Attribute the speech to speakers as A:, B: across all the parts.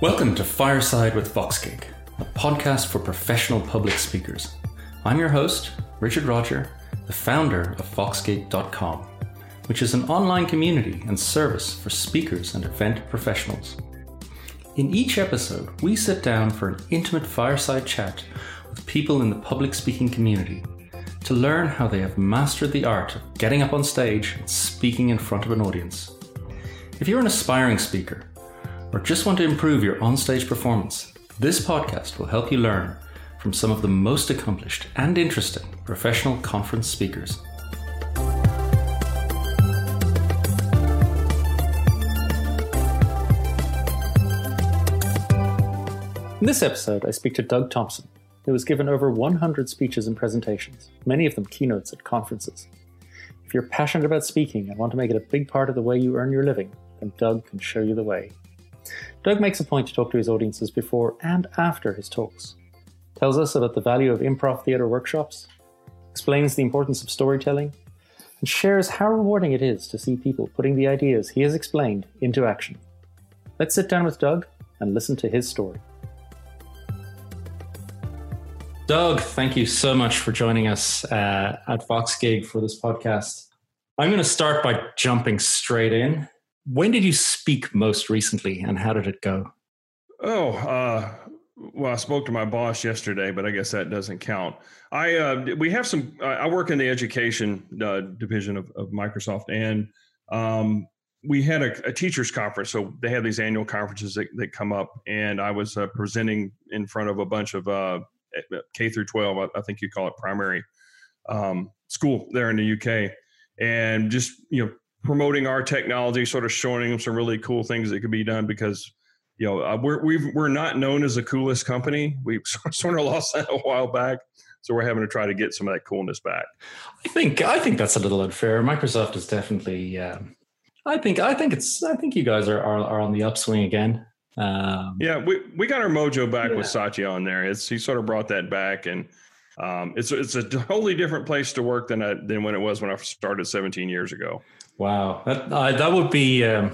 A: Welcome to Fireside with VoxGig, a podcast for professional public speakers. I'm your host, Richard Rodger, the founder of VoxGig.com, which is an online community and service for speakers and event professionals. In each episode, we sit down for an intimate fireside chat with people in the public speaking community to learn how they have mastered the art of getting up on stage and speaking in front of an audience. If you're an aspiring speaker, or just want to improve your onstage performance, this podcast will help you learn from some of the most accomplished and interesting professional conference speakers. In this episode, I speak to Doug Thompson, who has given over 100 speeches and presentations, many of them keynotes at conferences. If you're passionate about speaking and want to make it a big part of the way you earn your living, then Doug can show you the way. Doug makes a point to talk to his audiences before and after his talks, tells us about the value of improv theatre workshops, explains the importance of storytelling, and shares how rewarding it is to see people putting the ideas he has explained into action. Let's sit down with Doug and listen to his story. Doug, thank you so much for joining us uh, at VoxGig for this podcast. I'm going to start by jumping straight in. When did you speak most recently and how did it go?
B: Oh, uh, well, I spoke to my boss yesterday, but I guess that doesn't count. I uh, we have some. I work in the education uh, division of, of, Microsoft, and um, we had a, a, teachers conference. So they have these annual conferences that, that come up, and I was uh, presenting in front of a bunch of uh, K through 12. I, I, think you call it primary um, school there in the UK, and just you know promoting our technology, sort of showing them some really cool things that could be done because you know uh, we're we are not known as the coolest company. We sort of lost that a while back, so we're having to try to get some of that coolness back.
A: I think I think that's a little unfair. Microsoft is definitely. Um, I think I think it's I think you guys are are, are on the upswing again.
B: Um, yeah, we we got our mojo back yeah. with Satya on there. It's he sort of brought that back and. Um, it's it's a totally different place to work than I, than when it was when I started 17 years ago.
A: Wow, that uh, that would be um,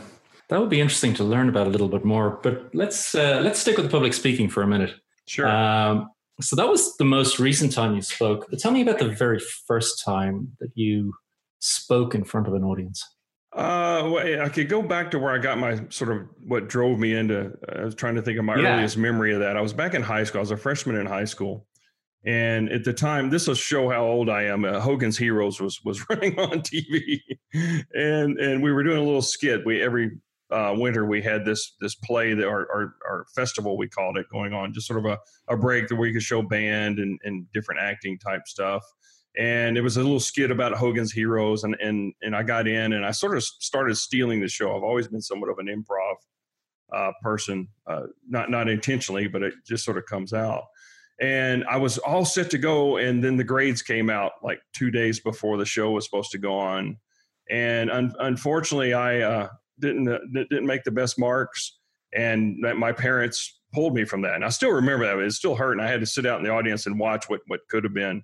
A: that would be interesting to learn about a little bit more. But let's uh, let's stick with public speaking for a minute.
B: Sure. Um,
A: so that was the most recent time you spoke. But tell me about the very first time that you spoke in front of an audience.
B: Uh, well, I could go back to where I got my sort of what drove me into. I was trying to think of my yeah. earliest memory of that. I was back in high school. I was a freshman in high school, and at the time, this will show how old I am. Uh, Hogan's Heroes was was running on TV, and and we were doing a little skit. We every uh, winter we had this this play that our, our, our festival we called it going on, just sort of a, a break that we could show band and, and different acting type stuff. And it was a little skit about Hogan's Heroes, and and and I got in and I sort of started stealing the show. I've always been somewhat of an improv uh, person, uh, not not intentionally, but it just sort of comes out and I was all set to go. And then the grades came out like two days before the show was supposed to go on, and un- unfortunately, I uh, didn't uh, didn't make the best marks, and my parents pulled me from that. And I still remember that; it still hurt, and I had to sit out in the audience and watch what what could have been.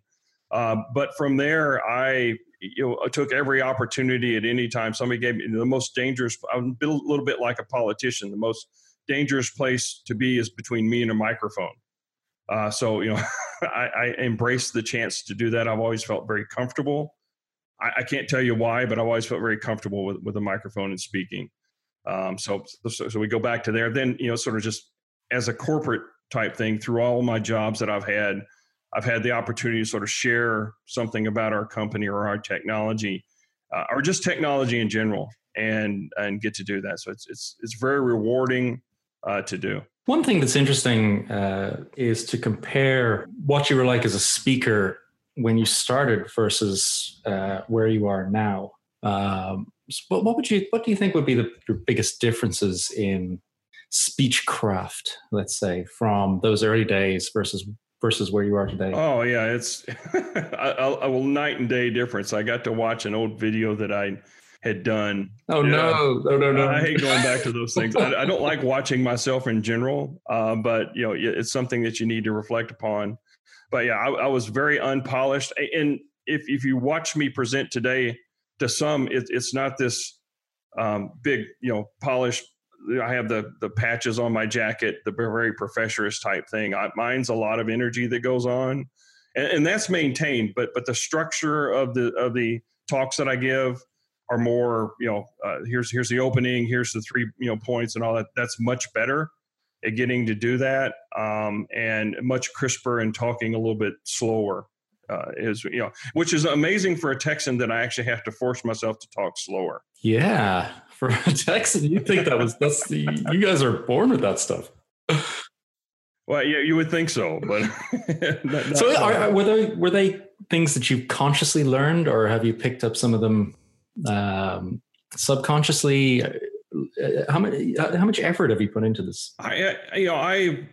B: Uh, but from there, I you know took every opportunity at any time somebody gave me the most dangerous. I'm a little bit like a politician. The most dangerous place to be is between me and a microphone uh, so you know, I, I embraced the chance to do that. I've always felt very comfortable. I, I, can't tell you why, but I've always felt very comfortable with with a microphone and speaking. Um, so, so so we go back to there. Then you know, sort of just as a corporate type thing through all my jobs that I've had, I've had the opportunity to sort of share something about our company or our technology, uh, or just technology in general, and and get to do that. So it's it's it's very rewarding uh, to do.
A: One thing that's interesting uh, is to compare what you were like as a speaker when you started versus uh, where you are now. Um, what would you, what do you think would be the your biggest differences in speech craft, let's say, from those early days versus versus where you are today?
B: Oh yeah, it's a, a, a night and day difference. I got to watch an old video that I had done.
A: Oh no, no, no, no!
B: I hate going back to those things. I, I, don't like watching myself in general, uh, but you know, it's something that you need to reflect upon. But yeah, I, I was very unpolished, and if if you watch me present today, to some, it, it's not this um, big, you know, polished I have the the patches on my jacket, the very professorist type thing. I, mine's a lot of energy that goes on, and, and that's maintained. But but the structure of the of the talks that I give are more you know uh, here's here's the opening, here's the three you know points and all that. That's much better at getting to do that, um, and much crisper and talking a little bit slower. Uh, is you know, which is amazing for a Texan that I actually have to force myself to talk slower.
A: Yeah, for a Texan, you think that was that's the you guys are born with that stuff.
B: Well, yeah, you would think so, but
A: not, not so are, were they were they things that you consciously learned, or have you picked up some of them um, subconsciously? Uh, how much how much effort have you put into this?
B: I you know I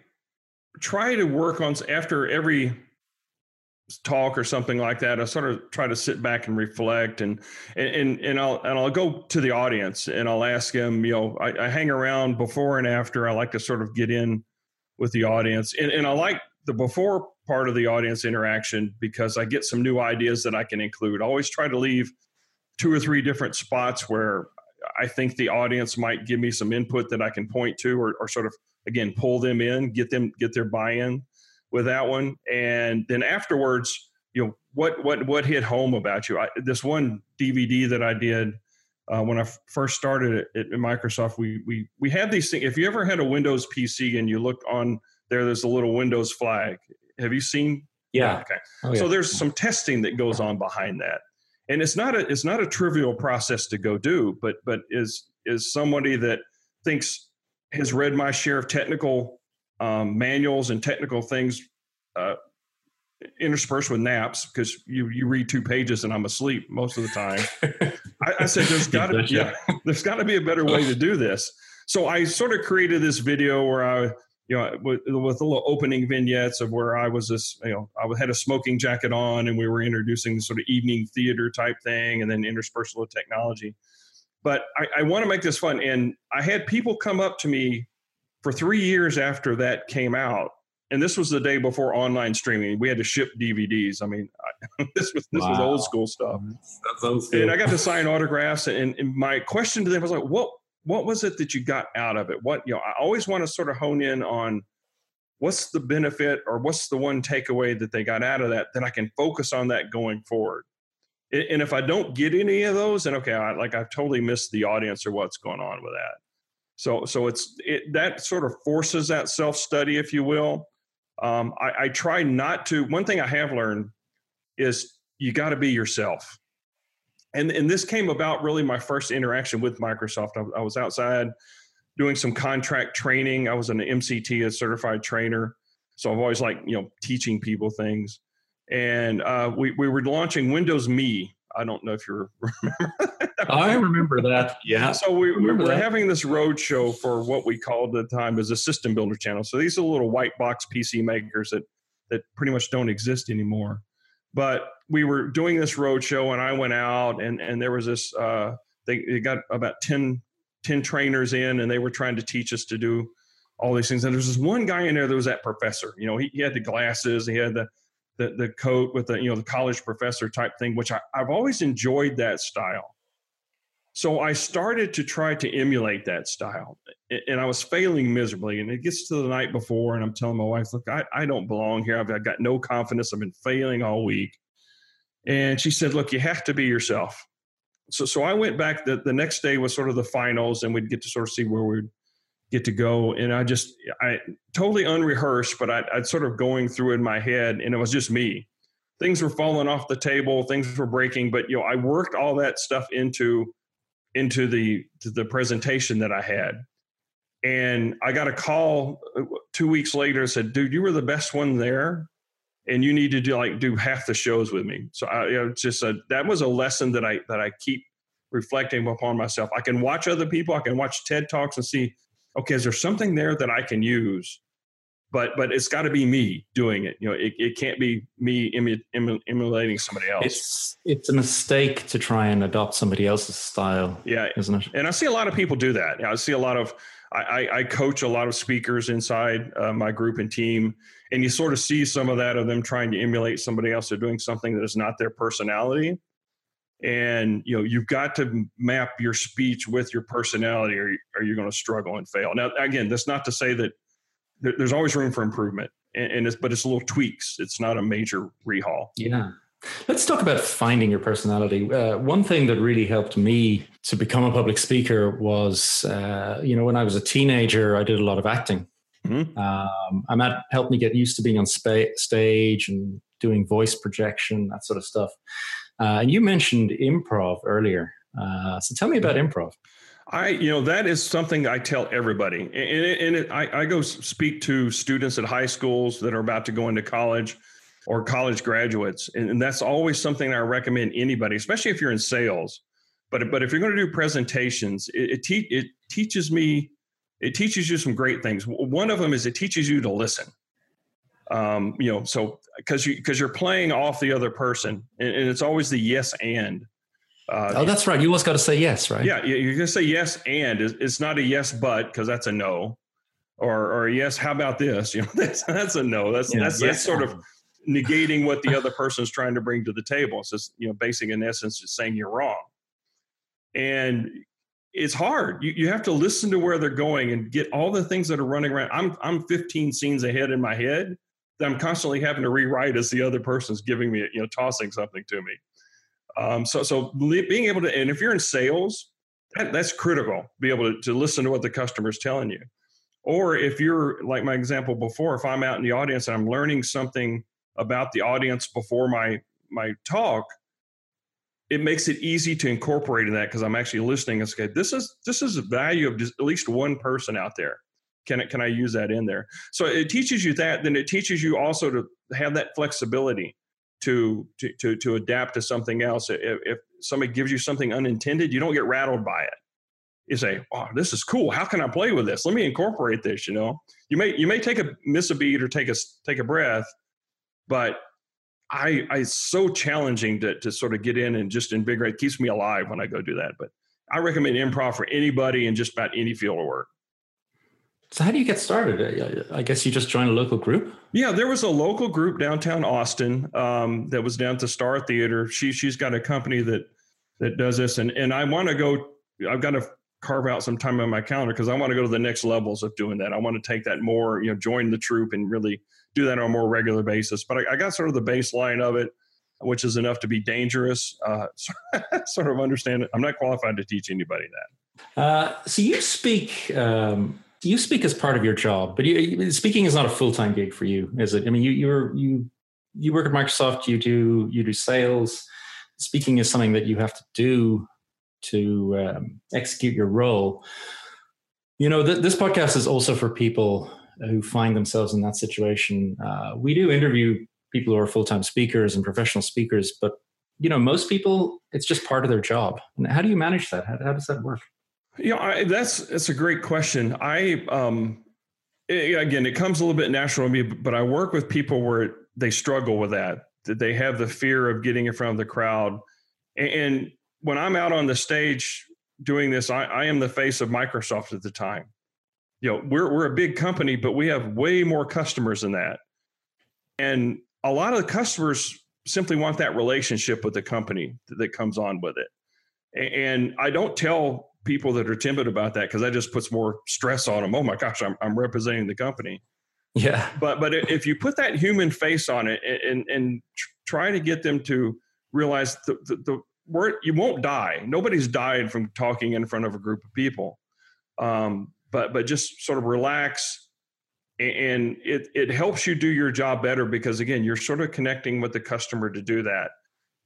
B: try to work on after every talk or something like that, I sort of try to sit back and reflect and and and I'll and I'll go to the audience and I'll ask them, you know, I, I hang around before and after. I like to sort of get in with the audience. And, and I like the before part of the audience interaction because I get some new ideas that I can include. I always try to leave two or three different spots where I think the audience might give me some input that I can point to or, or sort of again pull them in, get them get their buy-in with that one, and then afterwards, you know, what what what hit home about you? I, this one DVD that I did uh, when I f- first started at, at, Microsoft, we we we had these things. If you ever had a Windows PC and you look on there, there's a little Windows flag. Have you seen?
A: Yeah.
B: Okay. Oh, yeah. So there's some testing that goes on behind that, and it's not a it's not a trivial process to go do, but but is is somebody that thinks has read my share of technical um, manuals and technical things uh, interspersed with naps because you you read two pages and I'm asleep most of the time. I, I, said there's got to yeah, there's got to be a better way to do this. So I sort of created this video where I you know with, with little opening vignettes of where I was this you know I had a smoking jacket on and we were introducing this sort of evening theater type thing and then interspersed with technology. But I, I want to make this fun and I had people come up to me for three years after that came out and this was the day before online streaming. We had to ship DVDs. I mean, I, this was this wow. was old school stuff. That's Old school. And I got to sign autographs. And, and, my question to them was like, "What what was it that you got out of it? What you know? I always want to sort of hone in on what's the benefit or what's the one takeaway that they got out of that. Then I can focus on that going forward. And if I don't get any of those, then okay, I, like I've totally missed the audience or what's going on with that. So so it's it, that sort of forces that self study, if you will um, I, I try not to. One thing I have learned is you got to be yourself. And, and this came about really my first interaction with Microsoft. I, I was outside doing some contract training. I was an MCT, a certified trainer. So I've always liked, you know, teaching people things. And uh, we, we were launching Windows Me I don't know if you remember.
A: I remember that. Yeah.
B: So we, we were that. having this road show for what we called at the time as a system builder channel. So these are little white box PC makers that that pretty much don't exist anymore. But we were doing this road show, and I went out, and and there was this. Uh, they, they got about 10, 10 trainers in, and they were trying to teach us to do all these things. And there was this one guy in there that was that professor. You know, he, he had the glasses, he had the the the coat with the you know the college professor type thing, which I, I've always enjoyed that style. So I started to try to emulate that style, and I was failing miserably. And it gets to the night before, and I'm telling my wife, "Look, I, I don't belong here. I've, I've got no confidence. I've been failing all week." And she said, "Look, you have to be yourself." So so I went back. The the next day was sort of the finals, and we'd get to sort of see where we'd get to go. And I just, I totally unrehearsed, but I, I'd sort of going through in my head, and it was just me. Things were falling off the table, things were breaking, but you know, I worked all that stuff into into the the presentation that I had. And I got a call uh, two weeks later. Said, "Dude, you were the best one there, and you need to do like do half the shows with me." So I you know, just a, that was a lesson that I that I keep reflecting upon myself. I can watch other people. I can watch TED talks and see okay, is there something there that I can use? But but it's got to be me doing it. You know, it, it can't be me emu, emu, emulating somebody else.
A: It's it's a mistake to try and adopt somebody else's style.
B: Yeah,
A: isn't it?
B: And I see a lot of people do that. I see a lot of I, I coach a lot of speakers inside uh, my group and team, and you sort of see some of that of them trying to emulate somebody else or doing something that is not their personality and you know you've got to map your speech with your personality or, or you're going to struggle and fail. Now, again, that's not to say that there, there's always room for improvement, and, and, it's but it's little tweaks. It's not a major rehaul.
A: Yeah. Let's talk about finding your personality. Uh, one thing that really helped me to become a public speaker was, uh, you know, when I was a teenager, I did a lot of acting. Mm-hmm. Um, and that helped me get used to being on spa- stage and doing voice projection, that sort of stuff. Uh, and you mentioned improv earlier. Uh, so tell me about improv.
B: I, you know, that is something I tell everybody. And, it, and it, I, I go speak to students at high schools that are about to go into college or college graduates. And, and that's always something I recommend anybody, especially if you're in sales. But, but if you're going to do presentations, it, it, te- it teaches me, it teaches you some great things. One of them is it teaches you to listen. Um, you know, so because you because you're playing off the other person, and, and it's always the yes and.
A: Uh, oh, that's right. You always got to say yes, right?
B: Yeah, you're going to say yes, and it's not a yes, but because that's a no, or or yes. How about this? You know, that's that's a no. That's yeah, that's, yes, that's sort of negating what the other person is trying to bring to the table. It's just you know, basically in essence, just saying you're wrong, and it's hard. You you have to listen to where they're going and get all the things that are running around. I'm I'm 15 scenes ahead in my head that I'm constantly having to rewrite as the other person's giving me, you know, tossing something to me. Um, so, so being able to, and if you're in sales, that, that's critical. Be able to, to listen to what the customer is telling you. Or if you're like my example before, if I'm out in the audience and I'm learning something about the audience before my my talk, it makes it easy to incorporate in that because I'm actually listening and say, this is this is a value of just at least one person out there. Can it can I use that in there? So it teaches you that. Then it teaches you also to have that flexibility to to to, adapt to something else. If, if somebody gives you something unintended, you don't get rattled by it. You say, "Oh, this is cool. How can I play with this? Let me incorporate this." You know, you may you may take a miss a beat or take a take a breath, but I I it's so challenging to to sort of get in and just invigorate. It keeps me alive when I go do that. But I recommend improv for anybody in just about any field of work.
A: So how do you get started? I guess you just joined a local group.
B: Yeah, there was a local group downtown Austin um, that was down to Star Theater. She she's got a company that that does this, and and I want to go. I've got to carve out some time on my calendar because I want to go to the next levels of doing that. I want to take that more, you know, join the troop and really do that on a more regular basis. But I, I got sort of the baseline of it, which is enough to be dangerous. Uh, sort of understand it. I'm not qualified to teach anybody that.
A: Uh, so you speak. Um you speak as part of your job, but you, speaking is not a full time gig for you, is it? I mean, you you're you you work at Microsoft. You do you do sales. Speaking is something that you have to do to um, execute your role. You know, th- this podcast is also for people who find themselves in that situation. Uh, we do interview people who are full time speakers and professional speakers, but you know, most people, it's just part of their job. And how do you manage that? How, how does that work?
B: Know, I, that's that's a great question. I um, it, again, it comes a little bit natural to me, but I work with people where they struggle with that. That they have the fear of getting in front of the crowd, and, and when I'm out on the stage doing this, I, I am the face of Microsoft at the time. You know, we're we're a big company, but we have way more customers than that, and a lot of the customers simply want that relationship with the company that comes on with it. And I don't tell people that are timid about that because that just puts more stress on them. Oh my gosh, I'm, I'm representing the company.
A: Yeah.
B: But but if you put that human face on it and and try to get them to realize the the, the word you won't die. Nobody's died from talking in front of a group of people. Um, but but just sort of relax and it it helps you do your job better because again you're sort of connecting with the customer to do that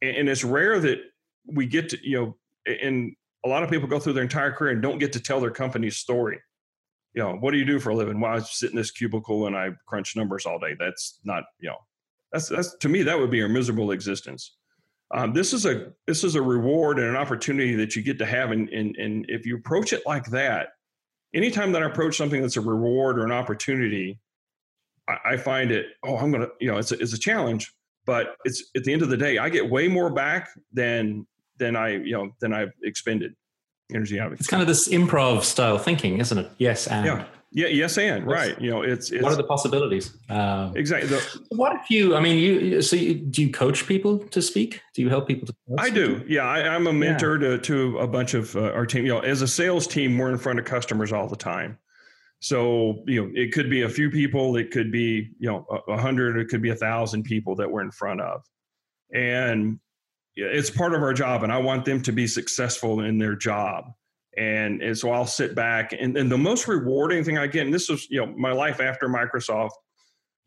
B: and, and it's rare that we get to you know and a lot of people go through their entire career and don't get to tell their company's story. You know, what do you do for a living? Well, I sit in this cubicle and I crunch numbers all day. That's not, you know, that's that's to me that would be a miserable existence. Um, this is a this is a reward and an opportunity that you get to have, and and and if you approach it like that, anytime that I approach something that's a reward or an opportunity, I, I find it. Oh, I'm gonna, you know, it's a, it's a challenge, but it's at the end of the day, I get way more back than than I, you know, than I've expended energy out of it.
A: It's kind of this improv style thinking, isn't it? Yes, and
B: yeah, Yeah, yes, and right. You know, it's, it's
A: what are the possibilities?
B: Um, exactly. The,
A: what if you? I mean, you. So, you, do you coach people to speak? Do you help people to?
B: I do. Yeah, I, am a mentor yeah. to to a bunch of uh, our team. You know, as a sales team, we're in front of customers all the time. So you know, it could be a few people. It could be you know a hundred. It could be a thousand people that we're in front of, and it's part of our job. And I want them to be successful in their job and, and so I'll sit back and, and the most rewarding thing I get, and this was, you know, my life after Microsoft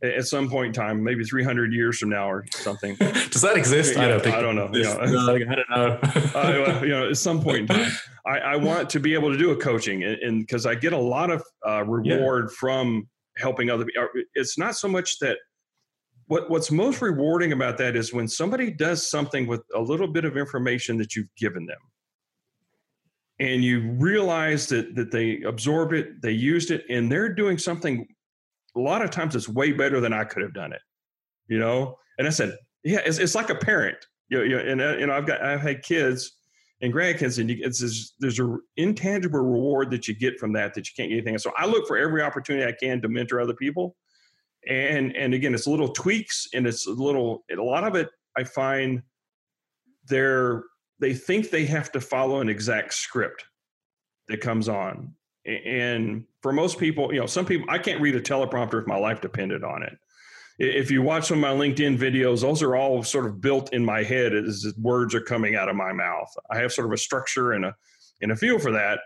B: at some point in time, maybe 300 years from now or something.
A: Does that exist?
B: Yeah,
A: I don't think.
B: I don't know. Yeah. I don't know. uh, you know, at some point in time, I, I, want to be able to do a coaching, and because I get a lot of uh, reward yeah. from helping other people. It's not so much that. What, what's most rewarding about that is when somebody does something with a little bit of information that you've given them and you realize that that they absorbed it, they used it, and they're doing something. A lot of times, it's way better than I could have done it. You know, and I said, yeah, it's, it's like a parent. You know, you know, and uh, you know, I've got I've had kids and grandkids, and you, it's there's, there's a intangible reward that you get from that that you can't get anything. So I look for every opportunity I can to mentor other people, and and again, it's little tweaks and it's a little. A lot of it I find they're they think they have to follow an exact script that comes on. And for most people, you know, some people, I can't read a teleprompter if my life depended on it. If you watch some of my LinkedIn videos, those are all sort of built in my head as words are coming out of my mouth. I have sort of a structure and a and a feel for that,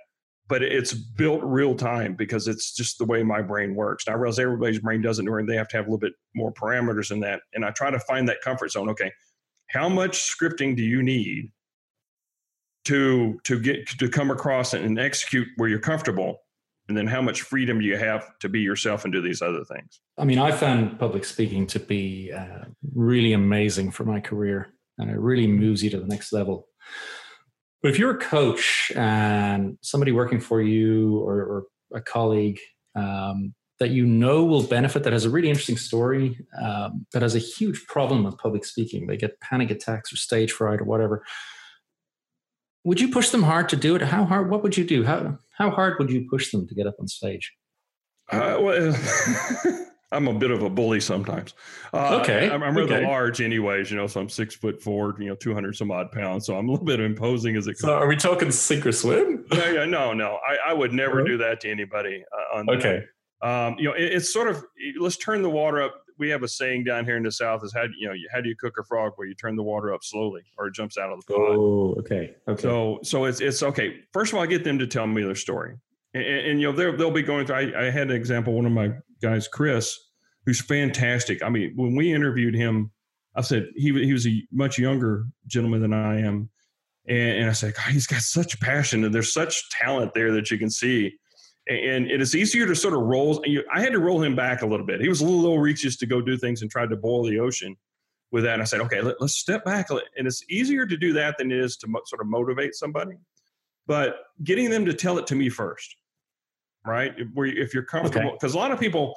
B: but it's built real time because it's just the way my brain works. Now I realize everybody's brain doesn't work; they have to have a little bit more parameters in that. And I try to find that comfort zone. Okay, how much scripting do you need to to get to come across and execute where you're comfortable and then how much freedom do you have to be yourself and do these other things
A: i mean i found public speaking to be uh, really amazing for my career and it really moves you to the next level but if you're a coach and somebody working for you or, or a colleague um, that you know will benefit that has a really interesting story um, that has a huge problem with public speaking they get panic attacks or stage fright or whatever would you push them hard to do it? How hard? What would you do? How how hard would you push them to get up on stage?
B: Uh, well, I'm a bit of a bully sometimes. Uh,
A: okay,
B: I'm, I'm rather okay. large, anyways. You know, so I'm six foot four. You know, two hundred some odd pounds. So I'm a little bit imposing as it. Comes.
A: So are we talking sink or swim?
B: Yeah, yeah, no, no. I, I would never do that to anybody. Uh,
A: okay.
B: Um, you know, it, it's sort of let's turn the water up we have a saying down here in the south is how you know how do you cook a frog where you turn the water up slowly or it jumps out of the pot.
A: Oh, okay. Okay.
B: So so it's it's okay. First of all, I get them to tell me their story, and, and you know they'll they'll be going through. I, I had an example. One of my guys, Chris, who's fantastic. I mean, when we interviewed him, I said he he was a much younger gentleman than I am, and, and I said, God, he's got such passion and there's such talent there that you can see and it is easier to sort of roll. I had to roll him back a little bit. He was a little reaches to go do things and tried to boil the ocean with that. And I said, okay, let, us step back. And it's easier to do that than it is to mo- sort of motivate somebody. But getting them to tell it to me first, right? Where if you're comfortable, because okay. a lot of people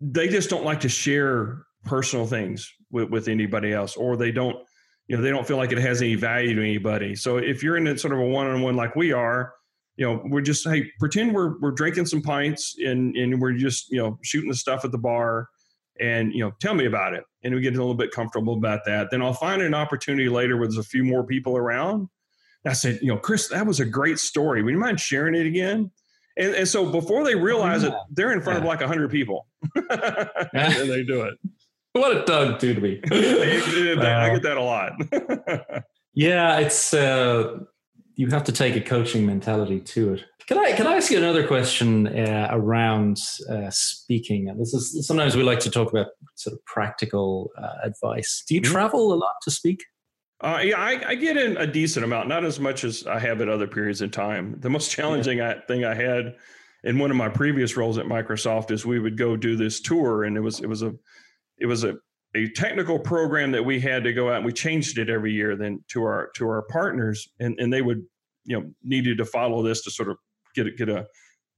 B: they just don't like to share personal things with, with anybody else, or they don't, you know, they don't feel like it has any value to anybody. So if you're in a sort of a one-on-one like we are you know, we're just hey, pretend we're we're drinking some pints and and we're just you know shooting the stuff at the bar, and you know, tell me about it, and we get a little bit comfortable about that. Then I'll find an opportunity later where there's a few more people around. I said, you know, Chris, that was a great story. Would you mind sharing it again? And, and so before they realize yeah. it, they're in front yeah. of like hundred people, and they do it.
A: What a Doug do to me.
B: I get that a lot.
A: yeah, it's uh, you have to take a coaching mentality to it. Can I can I ask you another question uh, around uh, speaking? And this is sometimes we like to talk about sort of practical uh, advice. Do you mm-hmm. travel a lot to speak?
B: Uh, yeah, I, I, get in a decent amount, not as much as I have at other periods of time. The most challenging yeah. thing I had in one of my previous roles at Microsoft is we would go do this tour, and it was it was a it was a a technical program that we had to go out and we changed it every year then to our to our partners and, and they would you know needed to follow this to sort of get a, get a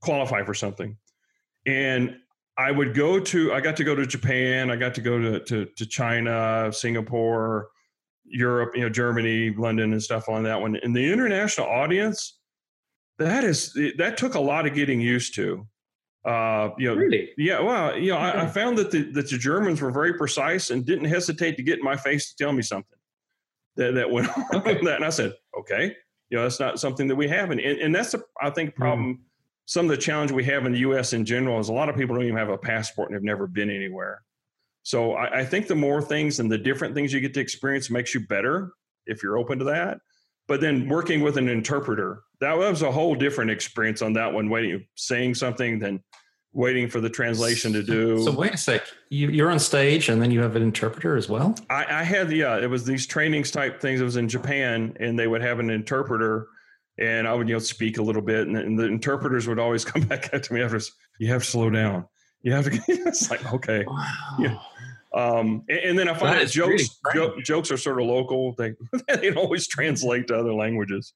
B: qualify for something and i would go to i got to go to japan i got to go to to, to china singapore europe you know germany london and stuff on that one and the international audience that is that took a lot of getting used to Uh, you know,
A: really?
B: Yeah. Well, you know, I, I, found that the that the Germans were very precise and didn't hesitate to get in my face to tell me something that that went on. That, and I said, okay, you know, that's not something that we have, and and, and that's a, I think mm-hmm. problem. Mm. Some of the challenge we have in the U.S. in general is a lot of people don't even have a passport and have never been anywhere. So I, I think the more things and the different things you get to experience makes you better if you're open to that. But then working with an interpreter, that was a whole different experience on that one. Waiting, saying something, then waiting for the translation to do.
A: So wait a sec, you, are on stage and then you have an interpreter as well.
B: I, I had yeah, it was these trainings type things. It was in Japan, and they would have an interpreter, and I would you know speak a little bit, and, and the interpreters would always come back to me after. You have to slow down. You have to. it's like okay, wow. yeah. Um, and, and, then I find that, that jokes jo- jokes are sort of local. They they don't always translate to other languages.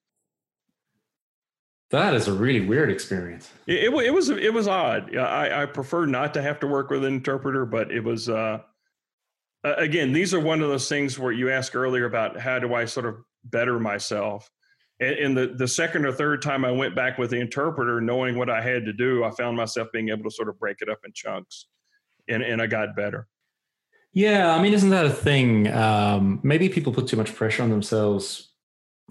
A: That is a really weird experience.
B: It, it, it was it was odd. I, I prefer not to have to work with an interpreter, but it was. Uh, again, these are one of those things where you asked earlier about how do I sort of better myself. And, and the the second or third time I went back with the interpreter, knowing what I had to do, I found myself being able to sort of break it up in chunks, and and I got better.
A: Yeah, I mean, isn't that a thing? Um, maybe people put too much pressure on themselves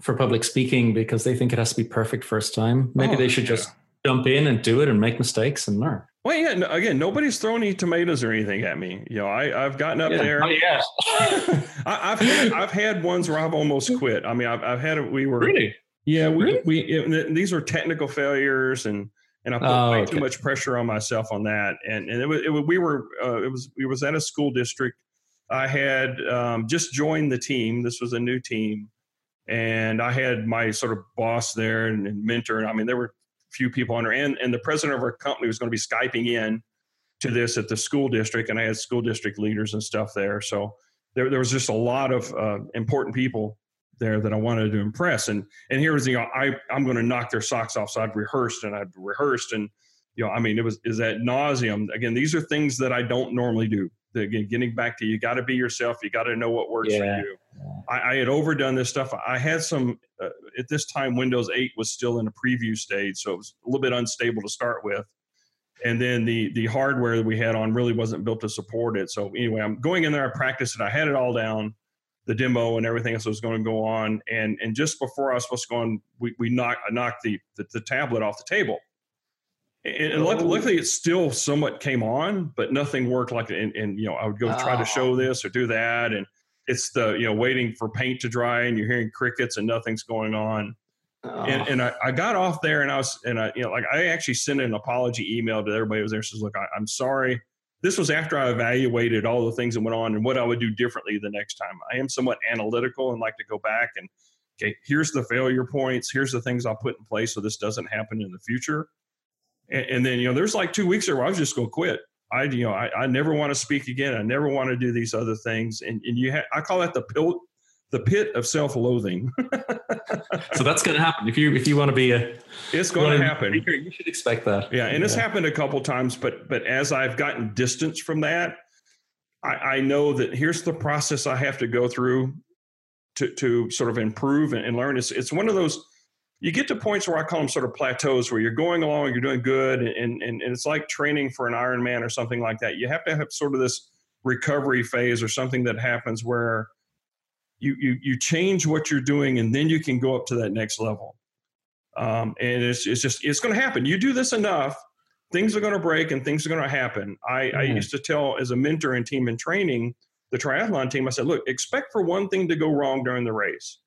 A: for public speaking because they think it has to be perfect first time. Maybe oh, they should yeah. just jump in and do it and make mistakes and learn.
B: Well, yeah. No, again, nobody's throwing any tomatoes or anything at me. You know, I, have gotten up yeah. there.
A: Oh, yes.
B: I, have had, I've had ones where I've almost quit. I mean, I've, I've had we were
A: really.
B: Yeah, we, really? we it, these were technical failures and and I put oh, way okay. too much pressure on myself on that. And and it was, it was we were uh, it was we was at a school district. I had um, just joined the team. This was a new team, and I had my sort of boss there and, and mentor. And I mean, there were a few people under, and and the president of our company was going to be skyping in to this at the school district, and I had school district leaders and stuff there. So there there was just a lot of uh, important people there that I wanted to impress. And and here was you know I I'm going to knock their socks off. So I'd rehearsed and I'd rehearsed and you know I mean it was is that nauseum. Again, these are things that I don't normally do. Again, getting back to you got to be yourself. You got to know what works yeah. for you. I, I, had overdone this stuff. I had some uh, at this time. Windows 8 was still in a preview stage, so it was a little bit unstable to start with. And then the the hardware that we had on really wasn't built to support it. So anyway, I'm going in there. I practiced it. I had it all down the demo and everything else was going to go on. And and just before I was supposed to go on, we, we knocked I knocked the, the, the tablet off the table. And, and luckily, oh. luckily, it still somewhat came on, but nothing worked like and, and you know I would go try to show ah. this or do that, and it's the you know waiting for paint to dry, and you're hearing crickets and nothing's going on. Oh. And, and I, I, got off there and I was and I you know like I actually sent an apology email to everybody who was there. Says, look, I, I'm sorry this was after I evaluated all the things that went on and what I would do differently the next time. I am somewhat analytical and like to go back and okay, here's the failure points, here's the things I'll put in place so this doesn't happen in the future. And, and then you know, there's like two weeks there where I was just going to quit. I you know I, I never want to speak again. I never want to do these other things. And and you ha- I call that the pill the pit of self-loathing.
A: so that's going to happen if you if you want to be a.
B: It's going to happen.
A: You should expect that.
B: Yeah, and yeah. it's happened a couple times, but but as I've gotten distance from that, I, I, know that here's the process I have to go through to to sort of improve and, and learn. It's it's one of those. You get to points where I call them sort of plateaus, where you're going along, you're doing good, and and, and it's like training for an Ironman or something like that. You have to have sort of this recovery phase or something that happens where you, you, you change what you're doing and then you can go up to that next level. Um, and it's, it's just, it's going to happen. You do this enough, things are going to break and things are going to happen. I, mm. I used to tell as a mentor and team in training, the triathlon team, I said, look, expect for one thing to go wrong during the race.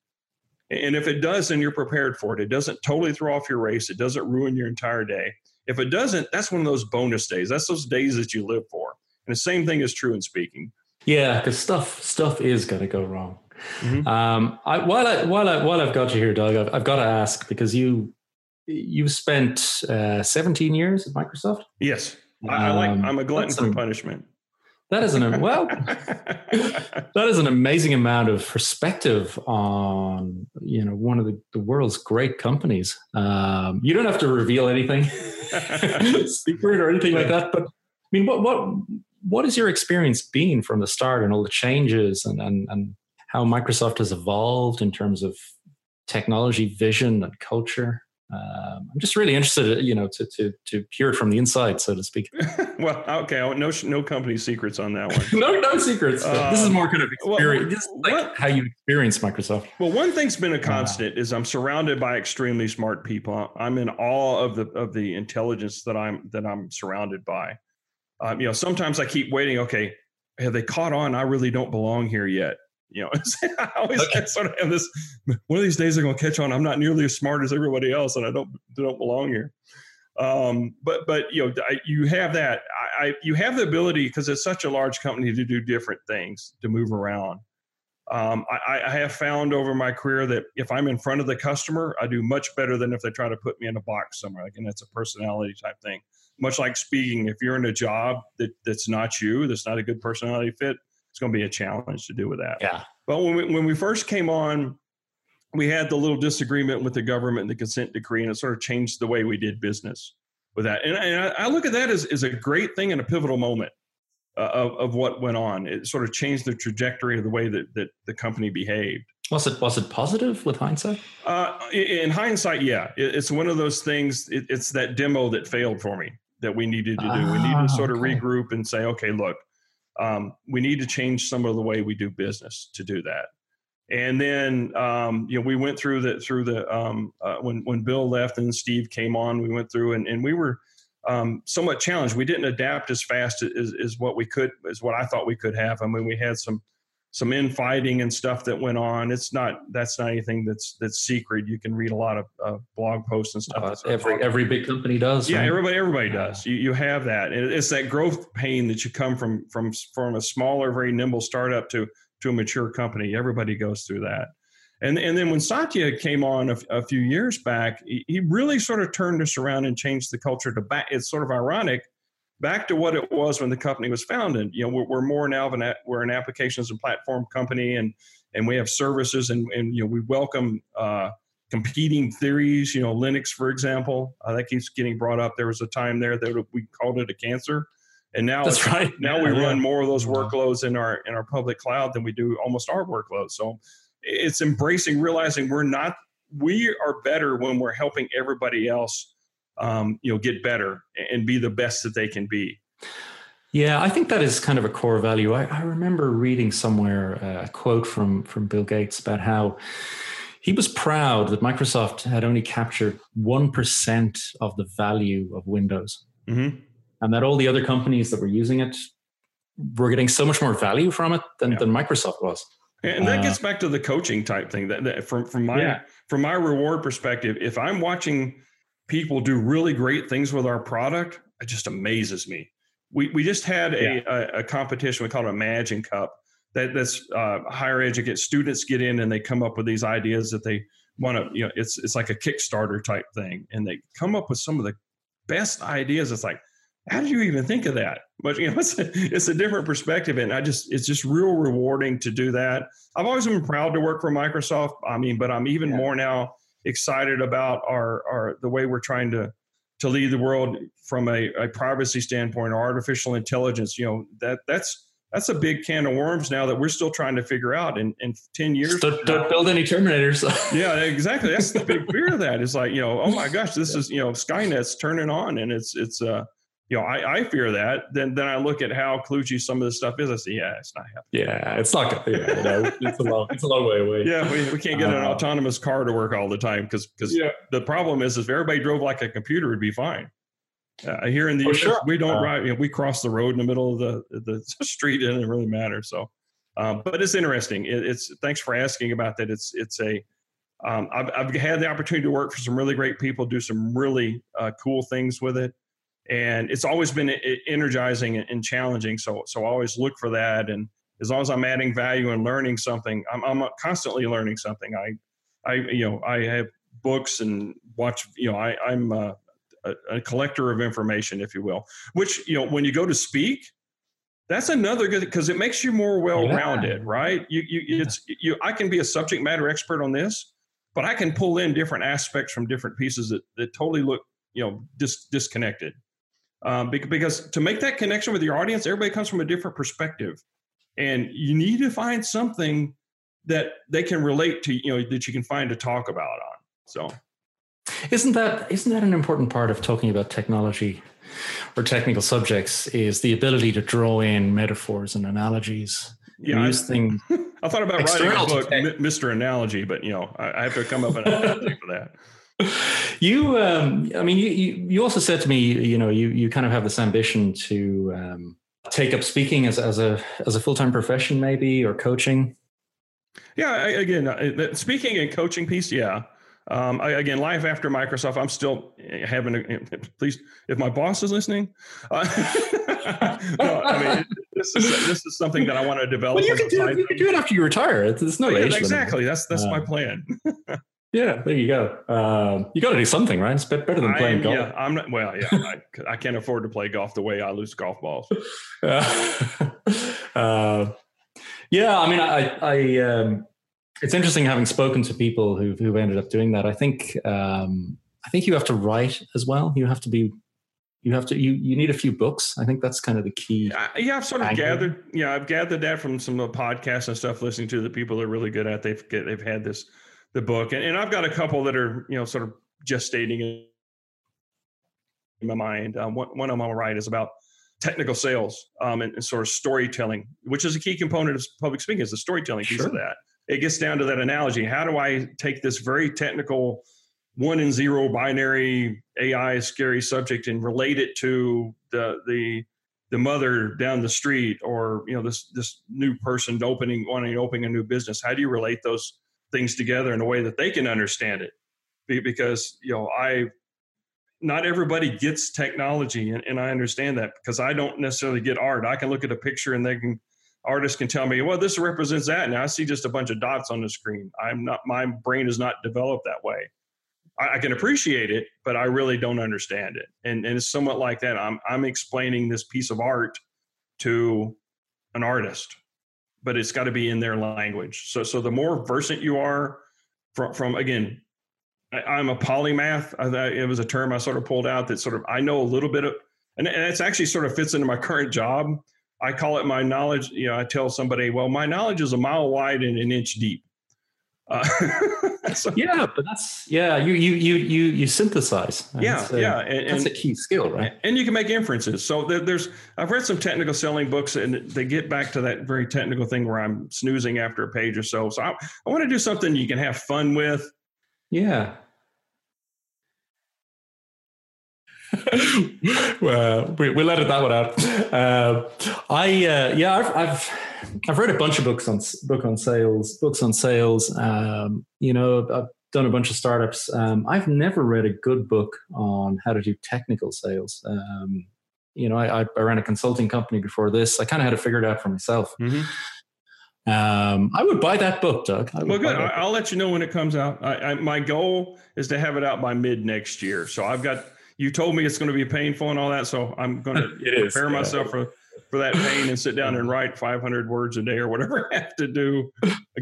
B: And if it does, then you're prepared for it. It doesn't totally throw off your race. It doesn't ruin your entire day. If it doesn't, that's one of those bonus days. That's those days that you live for. And the same thing is true in speaking.
A: Yeah, because stuff stuff is going to go wrong. Mm-hmm. Um, I, while I while I while I've got you here, Doug, I've, I've got to ask because you you spent uh, 17 years at Microsoft.
B: Yes, I, I like. Um, I'm a glutton for punishment.
A: That is an well, that is an amazing amount of perspective on you know one of the, the world's great companies. Um, you don't have to reveal anything secret or anything like that, but I mean, what what what has your experience been from the start and all the changes and and, and how Microsoft has evolved in terms of technology vision and culture. Um, I'm just really interested, you know, to to to hear it from the inside, so to speak.
B: well, okay, no no company secrets on that one.
A: no no secrets. Uh, this is more kind of experience. Well, like how you experience Microsoft.
B: Well, one thing's been a constant uh, is I'm surrounded by extremely smart people. I'm in awe of the of the intelligence that I'm that I'm surrounded by. Um, you know, sometimes I keep waiting. Okay, have they caught on? I really don't belong here yet. You know, I always okay. sort of have this. One of these days, they're going to catch on. I'm not nearly as smart as everybody else, and I don't don't belong here. Um, but but you know, I, you have that. I, I you have the ability because it's such a large company to do different things to move around. Um, I, I, have found over my career that if I'm in front of the customer, I do much better than if they try to put me in a box somewhere. Like, and that's a personality type thing. Much like speaking, if you're in a job that that's not you, that's not a good personality fit, it's going to be a challenge to do with that.
A: Yeah.
B: But when we, when we first came on, we had the little disagreement with the government and the consent decree, and it sort of changed the way we did business with that. And, and I, I, look at that as, as a great thing and a pivotal moment uh, of, of what went on. It sort of changed the trajectory of the way that, that the company behaved.
A: Was it was it positive with hindsight?
B: Uh, in hindsight, yeah, it, it's one of those things. It, it's that demo that failed for me that we needed to do. Ah, we needed to sort of okay. regroup and say, okay, look, um, we need to change some of the way we do business to do that. And then um, you know we went through the through the um, uh, when when Bill left and Steve came on, we went through and, and we were um, somewhat challenged. We didn't adapt as fast as, as what we could as what I thought we could have. I mean, we had some some infighting and stuff that went on. It's not that's not anything that's that's secret. You can read a lot of uh, blog posts and stuff.
A: Uh, every every big company does.
B: Yeah, right? everybody everybody does. You you have that. And it's that growth pain that you come from from from a smaller, very nimble startup to to a mature company. Everybody goes through that. And and then when Satya came on a, a few years back, he, he really sort of turned us around and changed the culture to back. It's sort of ironic back to what it was when the company was founded. You know, we're, we're more now of an we're an applications and platform company, and and we have services, and and you know we welcome uh, competing theories. You know, Linux, for example, uh, that keeps getting brought up. There was a time there that we called it a cancer, and now
A: that's right.
B: Now yeah, we yeah. run more of those workloads in our in our public cloud than we do almost our workloads. So it's embracing, realizing we're not we are better when we're helping everybody else um, you know get better and be the best that they can be
A: yeah i think that is kind of a core value i, I remember reading somewhere uh, a quote from from bill gates about how he was proud that microsoft had only captured 1% of the value of windows mm-hmm. and that all the other companies that were using it were getting so much more value from it than, yeah. than microsoft was
B: and that uh, gets back to the coaching type thing that, that from from my yeah. from my reward perspective if i'm watching people do really great things with our product, it just amazes me. We, we just had a, yeah. a, a, competition, we call it Imagine Cup, that, that's uh, higher educate students get in and they come up with these ideas that they want to, you know, it's, it's like a Kickstarter type thing. And they come up with some of the best ideas. It's like, how did you even think of that? But you know, it's a, it's a different perspective, and I just it's just real rewarding to do that. I've always been proud to work for Microsoft. I mean, but I'm even yeah. more now excited about our, our the way we're trying to to lead the world from a, a privacy standpoint or artificial intelligence. You know that that's that's a big can of worms now that we're still trying to figure out in, in 10 years.
A: Don't, don't build any Terminators.
B: yeah, exactly. That's the big fear of that. It's like, you know, oh my gosh, this is, you know, Skynet's turning on and it's, it's, uh, you know, I, I fear that. Then then I look at how kludgy some of this stuff is. I say, yeah, it's not happening.
A: Yeah, it's not. Yeah, you know, it's a long it's a long way away.
B: Yeah, we, we can't get an uh, autonomous car to work all the time because because yeah. the problem is if everybody drove like a computer, it'd be fine. Uh, here in the US, sure. we don't uh, ride. You know, we cross the road in the middle of the the street. It doesn't really matter. So, um, but it's interesting. It, it's thanks for asking about that. It's it's a um, I've, I've had the opportunity to work for some really great people, do some really uh, cool things with it and it's always been energizing and challenging. So so I always look for that, and as long as I'm adding value and learning something, I'm, I'm constantly learning something. I I you know I have books and watch. You know I I'm a, a collector of information, if you will. Which you know when you go to speak, that's another good because it makes you more well-rounded, yeah. right? You, you, yeah. it's you. I can be a subject matter expert on this, but I can pull in different aspects from different pieces that, that totally look, you know, dis, disconnected um, because to make that connection with your audience, everybody comes from a different perspective, and you need to find something that they can relate to, you know, that you can find to talk about on. So.
A: Isn't that isn't that an important part of talking about technology or technical subjects? Is the ability to draw in metaphors and analogies.
B: Yeah,
A: use things.
B: I thought about writing a book, Mr. Analogy, but you know, I, I have to come up with an analogy for that.
A: You, um, I mean, you, you, also said to me, you know, you you kind of have this ambition to um, take up speaking as as a as a full time profession, maybe, or coaching.
B: Yeah, I, again, uh, speaking and coaching piece, yeah. Um, I, again, life after Microsoft, I'm still having a, please, if my boss is listening, uh, no, I mean, this is, this is something that I want to develop.
A: Well, you can do, it, you can do it after you retire. It's, no age
B: Exactly. That's, that's uh, my plan.
A: yeah, there you go. Um, you got to do something, right? It's better than playing
B: I,
A: golf.
B: Yeah, I'm not, well, yeah, I, I, can't afford to play golf the way I lose golf balls. Uh,
A: yeah, I mean, I, I, um, it's interesting having spoken to people who've, who've ended up doing that. I think, um, I think you have to write as well. You have to be, you have to, you, you need a few books. I think that's kind of the key.
B: yeah, I've sort of angle. gathered, yeah, I've gathered that from some of the podcasts and stuff, listening to the people that are really good at, they've, they've had this, the book. And, and I've got a couple that are, you know, sort of gestating in my mind. Um, one, one of them I'll write is about technical sales um, and, and, sort of storytelling, which is a key component of public speaking, is the storytelling piece sure. of that. It gets down to that analogy. How do I take this very technical one and zero binary AI scary subject and relate it to the the the mother down the street or you know this this new person opening wanting to open a new business? How do you relate those things together in a way that they can understand it? Because you know I not everybody gets technology and, and, i understand that because i don't necessarily get art. I can look at a picture and they can artists can tell me well this represents that. And i see just a bunch of dots on the screen. I'm not my brain is not developed that way. I, I can appreciate it but i really don't understand it. And, and it's somewhat like that. I'm i'm explaining this piece of art to an artist but it's got to be in their language so so the more versant you are from from again I, am a polymath. I, it was a term I sort of pulled out that sort of I know a little bit of, and, and it's actually sort of fits into my current job. I call it my knowledge. You know, I tell somebody, well, my knowledge is a mile wide and an inch deep.
A: Uh, so, yeah, but that's yeah. You you you you you synthesize.
B: Yeah, uh, yeah,
A: and, that's a key skill, right?
B: And you can make inferences. So there, there's I've read some technical selling books, and they get back to that very technical thing where I'm snoozing after a page or so. So I, I want to do something you can have fun with
A: yeah. well, we, let it that one out. Uh, I uh, yeah, I've, I've I've read a bunch of books on book on sales, books on sales. Um, you know, I've done a bunch of startups. Um, I've never read a good book on how to do technical sales. Um, you know, I, I, ran a consulting company before this. I kind of had to figure it out for myself. Mm-hmm. Um, I would buy that book, Doug.
B: well, good. I'll let you know when it comes out. I, I, my goal is to have it out by mid next year. So I've got. You told me it's going to be painful and all that, so I'm going to prepare is, myself yeah. for for that pain and sit down and write 500 words a day or whatever I have to do,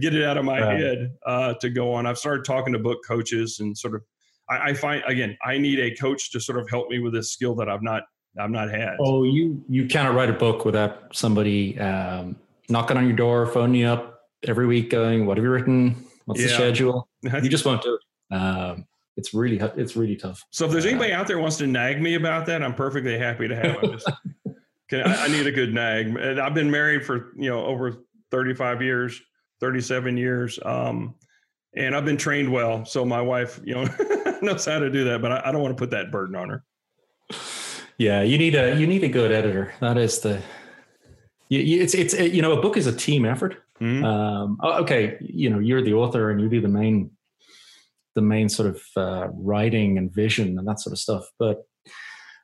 B: get it out of my head uh, to go on. I've started talking to book coaches and sort of. I, I find again, I need a coach to sort of help me with this skill that I've not I've not had.
A: Oh, you you cannot write a book without somebody. Um, knocking on your door, phoning you up every week, going, "What have you written? What's yeah. the schedule?" you just won't do it. Um, it's really it's really tough.
B: So if there's uh, anybody out there wants to nag me about that, I'm perfectly happy to have it. Can, I, I need a good nag. And I've been married for you know over 35 years, 37 years, um, and I've been trained well. So my wife, you know, knows how to do that. But I, I don't want to put that burden on her.
A: Yeah, you need a you need a good editor. That is the it's it's you know a book is a team effort. Mm-hmm. Um, oh, okay, you know you're the author and you do the main the main sort of uh, writing and vision and that sort of stuff, but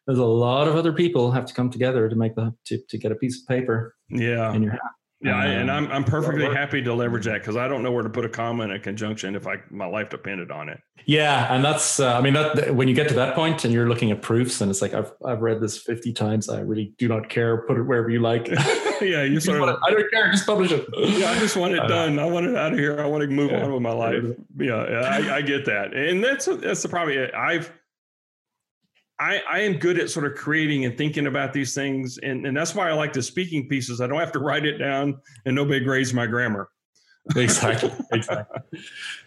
A: there's a lot of other people have to come together to make the to, to get a piece of paper
B: yeah
A: in your hand
B: yeah, um, and I'm I'm perfectly happy to leverage that because I don't know where to put a comma and a conjunction if I my life depended on it.
A: Yeah, and that's uh, I mean that when you get to that point and you're looking at proofs and it's like I've I've read this 50 times. I really do not care. Put it wherever you like.
B: yeah, you sort of.
A: I don't care. Just publish it.
B: yeah, I just want it uh, done. I want it out of here. I want to move yeah, on with my life. Yeah, yeah I, I, get that, and that's that's the problem. I've I, I am good at sort of creating and thinking about these things. And, and that's why I like the speaking pieces. I don't have to write it down and nobody grades my grammar.
A: exactly. Exactly.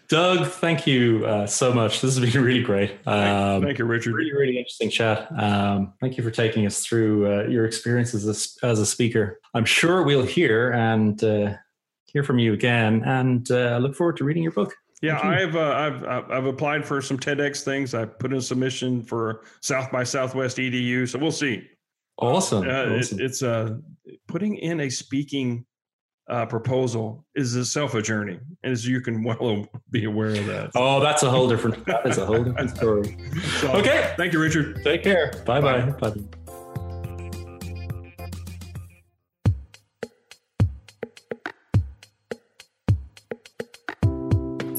A: Doug, thank you uh, so much. This has been really great.
B: Um, thank you, Richard.
A: Really, really interesting chat. Um, thank you for taking us through uh, your experiences as, as a speaker. I'm sure we'll hear and uh, hear from you again, and uh, I look forward to reading your book.
B: Yeah, I've uh, I've I've applied for some TEDx things. I put in a submission for South by Southwest EDU, so we'll see.
A: Awesome.
B: Uh,
A: awesome.
B: It, it's uh, putting in a speaking uh, proposal is itself a journey, as you can well be aware of that.
A: Oh, that's a whole different. that is a whole different story.
B: So, okay, thank you, Richard.
A: Take care. Bye bye. Bye.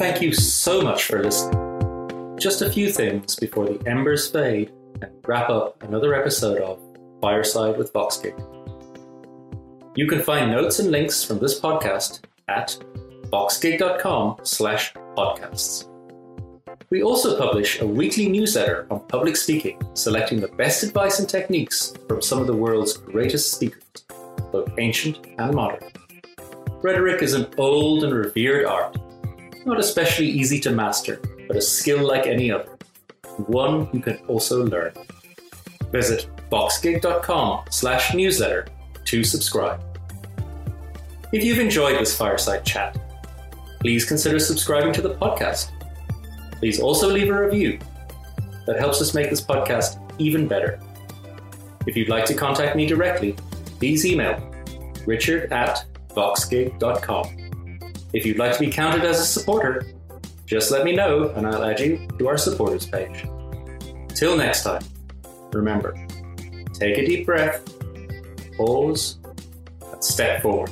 A: Thank you so much for listening. Just a few things before the embers fade and wrap up another episode of Fireside with Voxgig. You can find notes and links from this podcast at voxgig.com slash podcasts. We also publish a weekly newsletter on public speaking, selecting the best advice and techniques from some of the world's greatest speakers, both ancient and modern. Rhetoric is an old and revered art, not especially easy to master, but a skill like any other, one you can also learn. Visit voxgig.com slash newsletter to subscribe. If you've enjoyed this fireside chat, please consider subscribing to the podcast. Please also leave a review. That helps us make this podcast even better. If you'd like to contact me directly, please email richard at voxgig.com. If you'd like to be counted as a supporter, just let me know and I'll add you to our supporters page. Till next time, remember Take a deep breath, pause, and step forward.